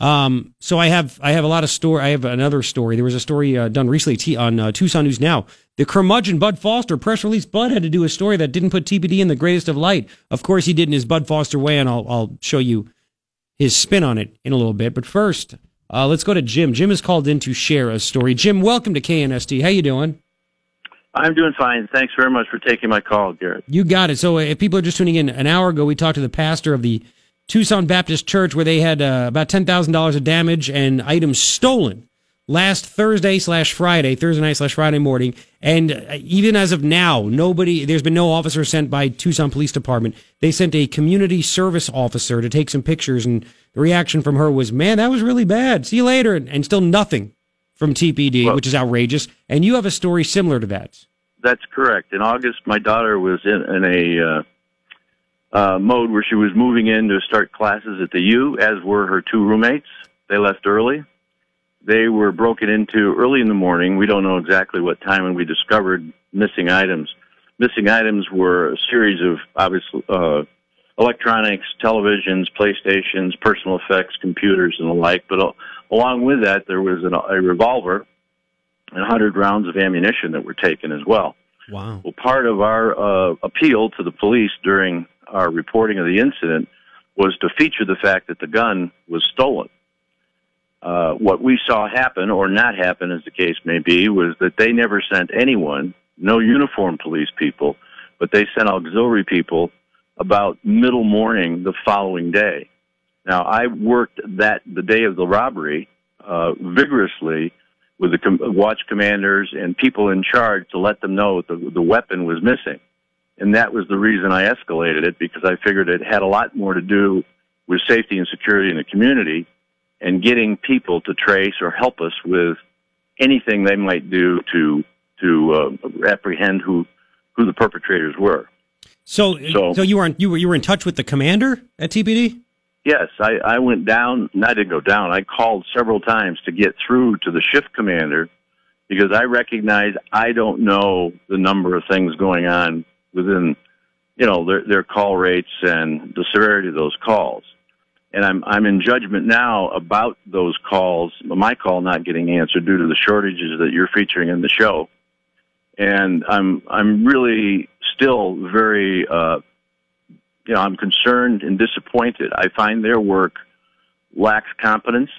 Um, so I have I have a lot of story. I have another story. There was a story uh, done recently t- on uh, Tucson News Now. The curmudgeon Bud Foster press release. Bud had to do a story that didn't put TPD in the greatest of light. Of course, he did in his Bud Foster way, and I'll I'll show you his spin on it in a little bit. But first, uh, let's go to Jim. Jim is called in to share a story. Jim, welcome to KNST. How you doing? I'm doing fine. Thanks very much for taking my call, Garrett. You got it. So, uh, if people are just tuning in, an hour ago we talked to the pastor of the Tucson Baptist Church where they had uh, about ten thousand dollars of damage and items stolen last Thursday slash Friday, Thursday night slash Friday morning. And uh, even as of now, nobody, there's been no officer sent by Tucson Police Department. They sent a community service officer to take some pictures, and the reaction from her was, "Man, that was really bad. See you later," and still nothing from TPD, well, which is outrageous. And you have a story similar to that. That's correct. In August, my daughter was in, in a uh, uh, mode where she was moving in to start classes at the U, as were her two roommates. They left early. They were broken into early in the morning. We don't know exactly what time, and we discovered missing items. Missing items were a series of obviously uh, electronics, televisions, PlayStations, personal effects, computers, and the like. But uh, along with that, there was an, a revolver and 100 rounds of ammunition that were taken as well. Wow. Well, part of our uh, appeal to the police during our reporting of the incident was to feature the fact that the gun was stolen. Uh, what we saw happen, or not happen as the case may be, was that they never sent anyone, no uniformed police people, but they sent auxiliary people about middle morning the following day. Now, I worked that the day of the robbery uh, vigorously with the com- watch commanders and people in charge to let them know the, the weapon was missing. And that was the reason I escalated it because I figured it had a lot more to do with safety and security in the community and getting people to trace or help us with anything they might do to to uh, apprehend who who the perpetrators were. So, so, so you were in, you were you were in touch with the commander at TPD? Yes, I, I went down. I didn't go down. I called several times to get through to the shift commander because I recognize I don't know the number of things going on within, you know, their, their call rates and the severity of those calls. And I'm I'm in judgment now about those calls. My call not getting answered due to the shortages that you're featuring in the show, and I'm I'm really still very uh, you know, I'm concerned and disappointed. I find their work lacks competence,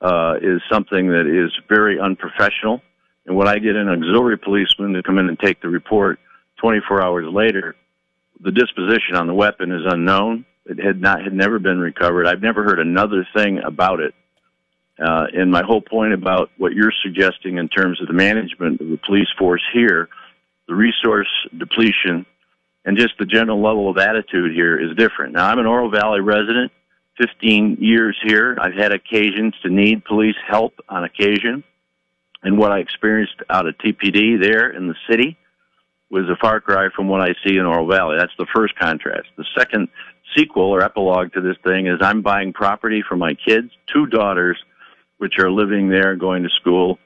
uh, is something that is very unprofessional. And when I get an auxiliary policeman to come in and take the report 24 hours later, the disposition on the weapon is unknown. It had not had never been recovered. I've never heard another thing about it. Uh, and my whole point about what you're suggesting in terms of the management of the police force here, the resource depletion and just the general level of attitude here is different. Now, I'm an Oro Valley resident, 15 years here. I've had occasions to need police help on occasion. And what I experienced out of TPD there in the city was a far cry from what I see in Oro Valley. That's the first contrast. The second sequel or epilogue to this thing is I'm buying property for my kids, two daughters, which are living there, going to school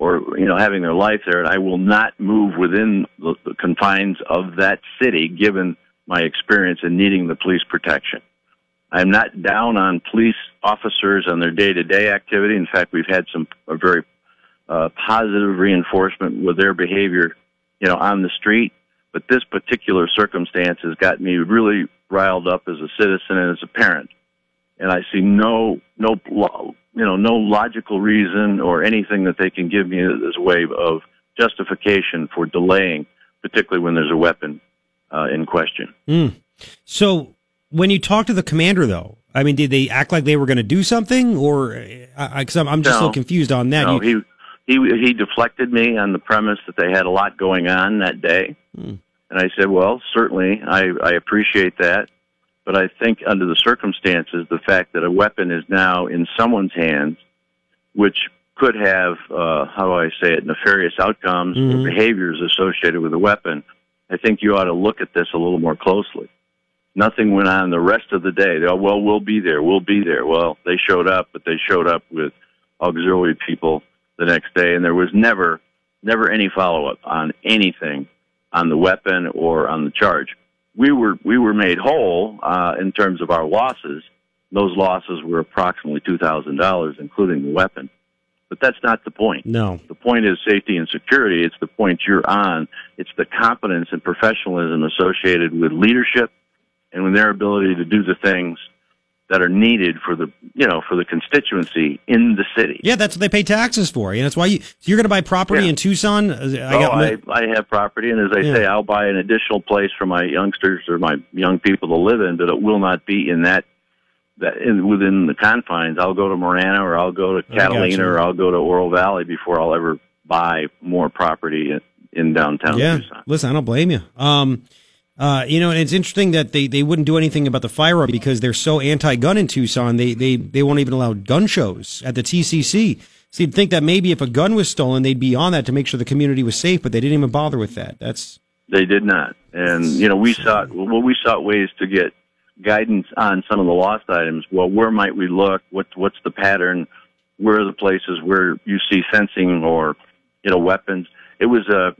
or you know having their life there, and I will not move within the, the confines of that city, given my experience in needing the police protection. I'm not down on police officers on their day-to-day activity. In fact, we've had some a very uh, positive reinforcement with their behavior, you know, on the street. But this particular circumstance has got me really riled up as a citizen and as a parent, and I see no no you know, no logical reason or anything that they can give me as a way of justification for delaying, particularly when there's a weapon uh, in question. Mm. So, when you talk to the commander, though, I mean, did they act like they were going to do something, or because I'm, I'm, just no, so confused on that? No, you, he he deflected me on the premise that they had a lot going on that day, mm. and I said, well, certainly, I I appreciate that. But I think under the circumstances, the fact that a weapon is now in someone's hands, which could have, uh, how do I say it, nefarious outcomes mm-hmm. or behaviors associated with a weapon, I think you ought to look at this a little more closely. Nothing went on the rest of the day. They, oh, well, we'll be there. We'll be there. Well, they showed up, but they showed up with auxiliary people the next day, and there was never, never any follow up on anything on the weapon or on the charge we were we were made whole uh, in terms of our losses, those losses were approximately two thousand dollars, including the weapon. But that's not the point. No. The point is safety and security. It's the point you're on. It's the competence and professionalism associated with leadership and with their ability to do the things that are needed for the you know for the constituency in the city. Yeah, that's what they pay taxes for. And that's why you you're going to buy property Yeah. in Tucson. Uh, I oh, got I, I have property, and as I Yeah. say, I'll buy an additional place for my youngsters or my young people to live in, but it will not be in that that in, within the confines. I'll go to Marana, or I'll go to Catalina, or I'll go to Oro Valley before I'll ever buy more property in, in downtown yeah. Tucson. Listen, I don't blame you. Um, uh, you know, and it's interesting that they, they wouldn't do anything about the firearm because they're so anti-gun in Tucson. They they they won't even allow gun shows at the TCC. So you'd think that maybe if a gun was stolen, they'd be on that to make sure the community was safe, but they didn't even bother with that. That's They did not, and you know we sought well we sought ways to get guidance on some of the lost items. Well, where might we look? What what's the pattern? Where are the places where you see fencing or you know weapons? It was a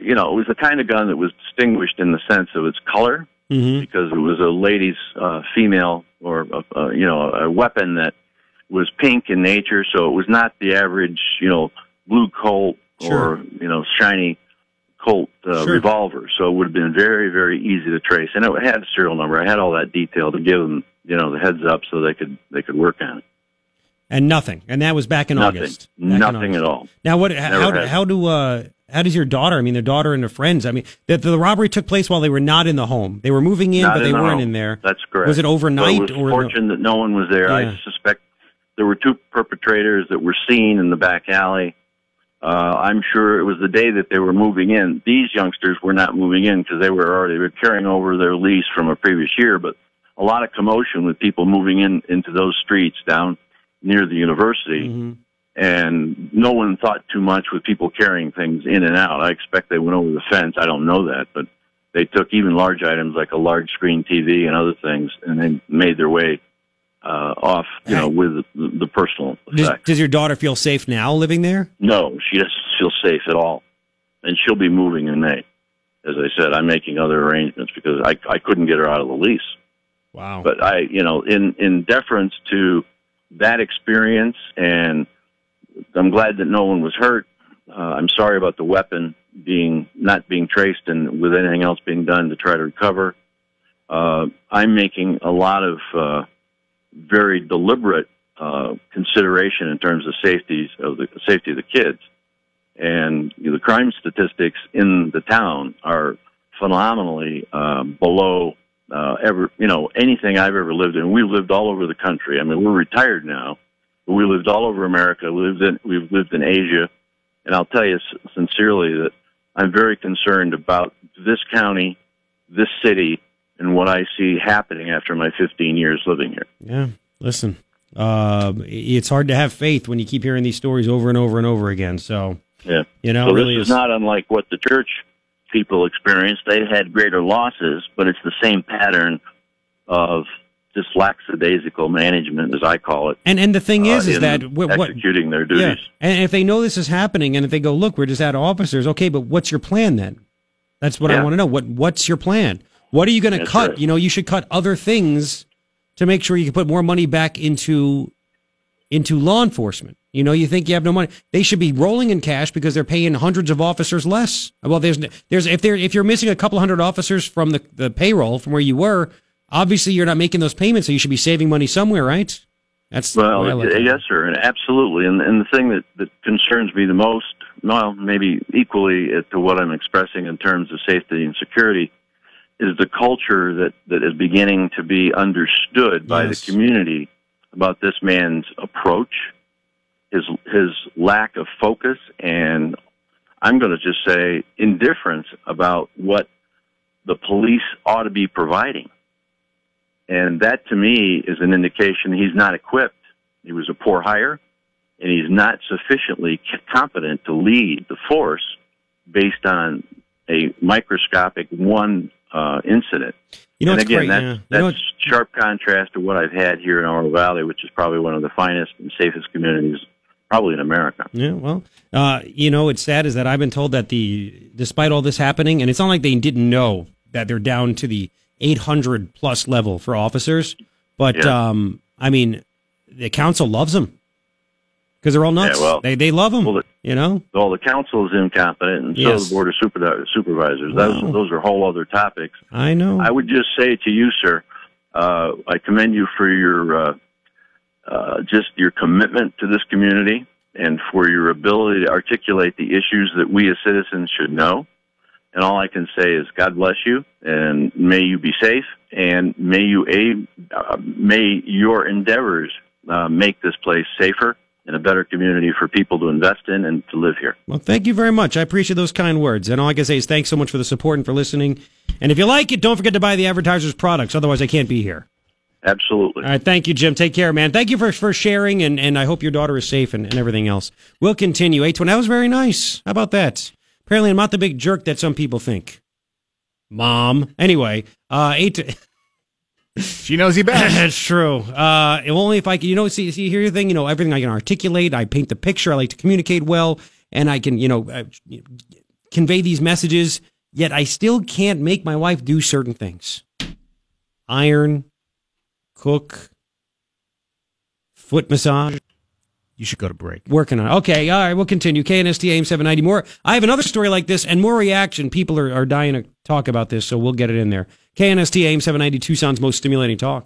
you know it was the kind of gun that was distinguished in the sense of its color mm-hmm. because it was a lady's uh, female or uh, uh, you know a weapon that was pink in nature, so it was not the average you know blue Colt Sure. or you know shiny Colt uh, Sure. revolver. So it would have been very very easy to trace, and it had a serial number. I had all that detail to give them you know the heads up so they could they could work on it. And nothing. And that was back in Nothing, August. Back in nothing August. at all. Now, what? How, Never how, had. how do uh, how does your daughter? I mean, their daughter and their friends. I mean, the, the robbery took place while they were not in the home. They were moving in, Not but in they the weren't home. in there. That's correct. Was it overnight So it was or no? fortunate that no one was there. Yeah. I suspect there were two perpetrators that were seen in the back alley. Uh, I'm sure it was the day that they were moving in. These youngsters were not moving in because they were already they were carrying over their lease from a previous year. But a lot of commotion with people moving in into those streets down near the university, Mhm. and no one thought too much with people carrying things in and out. I expect they went over the fence. I don't know that, but they took even large items like a large screen TV and other things, and they made their way uh, off, you know, with the, the personal Does, does your daughter feel safe now living there? No, she doesn't feel safe at all, and she'll be moving in May. As I said, I'm making other arrangements because I I couldn't get her out of the lease. Wow. But I, you know, in in deference to that experience, and I'm glad that no one was hurt. Uh, I'm sorry about the weapon being not being traced and with anything else being done to try to recover. Uh, I'm making a lot of uh, very deliberate uh, consideration in terms of safeties of the safety of the kids, and you know, the crime statistics in the town are phenomenally um, below uh, ever you know anything I've ever lived in. We've lived all over the country. I mean, we're retired now, but we lived all over America. We lived in we've lived in Asia, and I'll tell you sincerely that I'm very concerned about this county, this city, and what I see happening after my 15 years living here. Yeah. Listen, uh, it's hard to have faith when you keep hearing these stories over and over and over again. So, Yeah. you know, so really is is. not unlike what the church people experienced. They had greater losses, but it's the same pattern of just lackadaisical management, as I call it. and and the thing is, uh, is that what, what executing their duties. yeah, and if they know this is happening, and if they go, look, we're just out of officers. Okay, but what's your plan then? That's what I want to know. What what's your plan? What are you going to cut? right. You know, you should cut other things to make sure you can put more money back into into law enforcement. You know, you think you have no money. They should be rolling in cash because they're paying hundreds of officers less. Well, there's there's if they're if you're missing a couple hundred officers from the, the payroll from where you were, obviously you're not making those payments, so you should be saving money somewhere, right? That's the way I Well, it. yes, sir, and absolutely. And, and the thing that, that concerns me the most, well, maybe equally to what I'm expressing in terms of safety and security, is the culture that, that is beginning to be understood by Yes. the community about this man's approach, his his lack of focus, and I'm going to just say indifference about what the police ought to be providing. And that to me is an indication he's not equipped. He was a poor hire, and he's not sufficiently competent to lead the force based on a microscopic one uh, incident. You know and again, great? that's, yeah. That's know sharp contrast to what I've had here in Oro Valley, which is probably one of the finest and safest communities probably in America. Yeah, well, uh, you know, it's sad is that I've been told that the despite all this happening, and it's not like they didn't know that they're down to the 800 plus level for officers, but Yeah. um, I mean, the council loves them because they're all nuts. Yeah, well- they they love them. Well, the- you know. Well, the council is incompetent, and so Yes. is the board of super- supervisors. Wow. Those those are whole other topics. I know. I would just say to you, sir, uh, I commend you for your uh, uh, just your commitment to this community and for your ability to articulate the issues that we as citizens should know. And all I can say is, God bless you, and may you be safe, and may you aid, uh, may your endeavors uh, make this place safer and a better community for people to invest in and to live here. Well, thank you very much. I appreciate those kind words. And all I can say is thanks so much for the support and for listening. And if you like it, don't forget to buy the advertiser's products. Otherwise, I can't be here. Absolutely. All right. Thank you, Jim. Take care, man. Thank you for, for sharing. And, and I hope your daughter is safe and, and everything else. We'll continue. H1. That was very nice. How about that? Apparently, I'm not the big jerk that some people think. Mom. Anyway, uh, eight. She knows you best. That's true. Uh, only if I can, you know, see, see, here's the thing, you know, everything I can articulate, I paint the picture, I like to communicate well, and I can, you know, uh, convey these messages, yet I still can't make my wife do certain things. Iron, cook, foot massage, you should go to break. working on it. Okay, all right, we'll continue. KNST AM 790 more. I have another story like this and more reaction. People are, are dying to talk about this, so we'll get it in there. KNST AM 790 Tucson's most stimulating talk.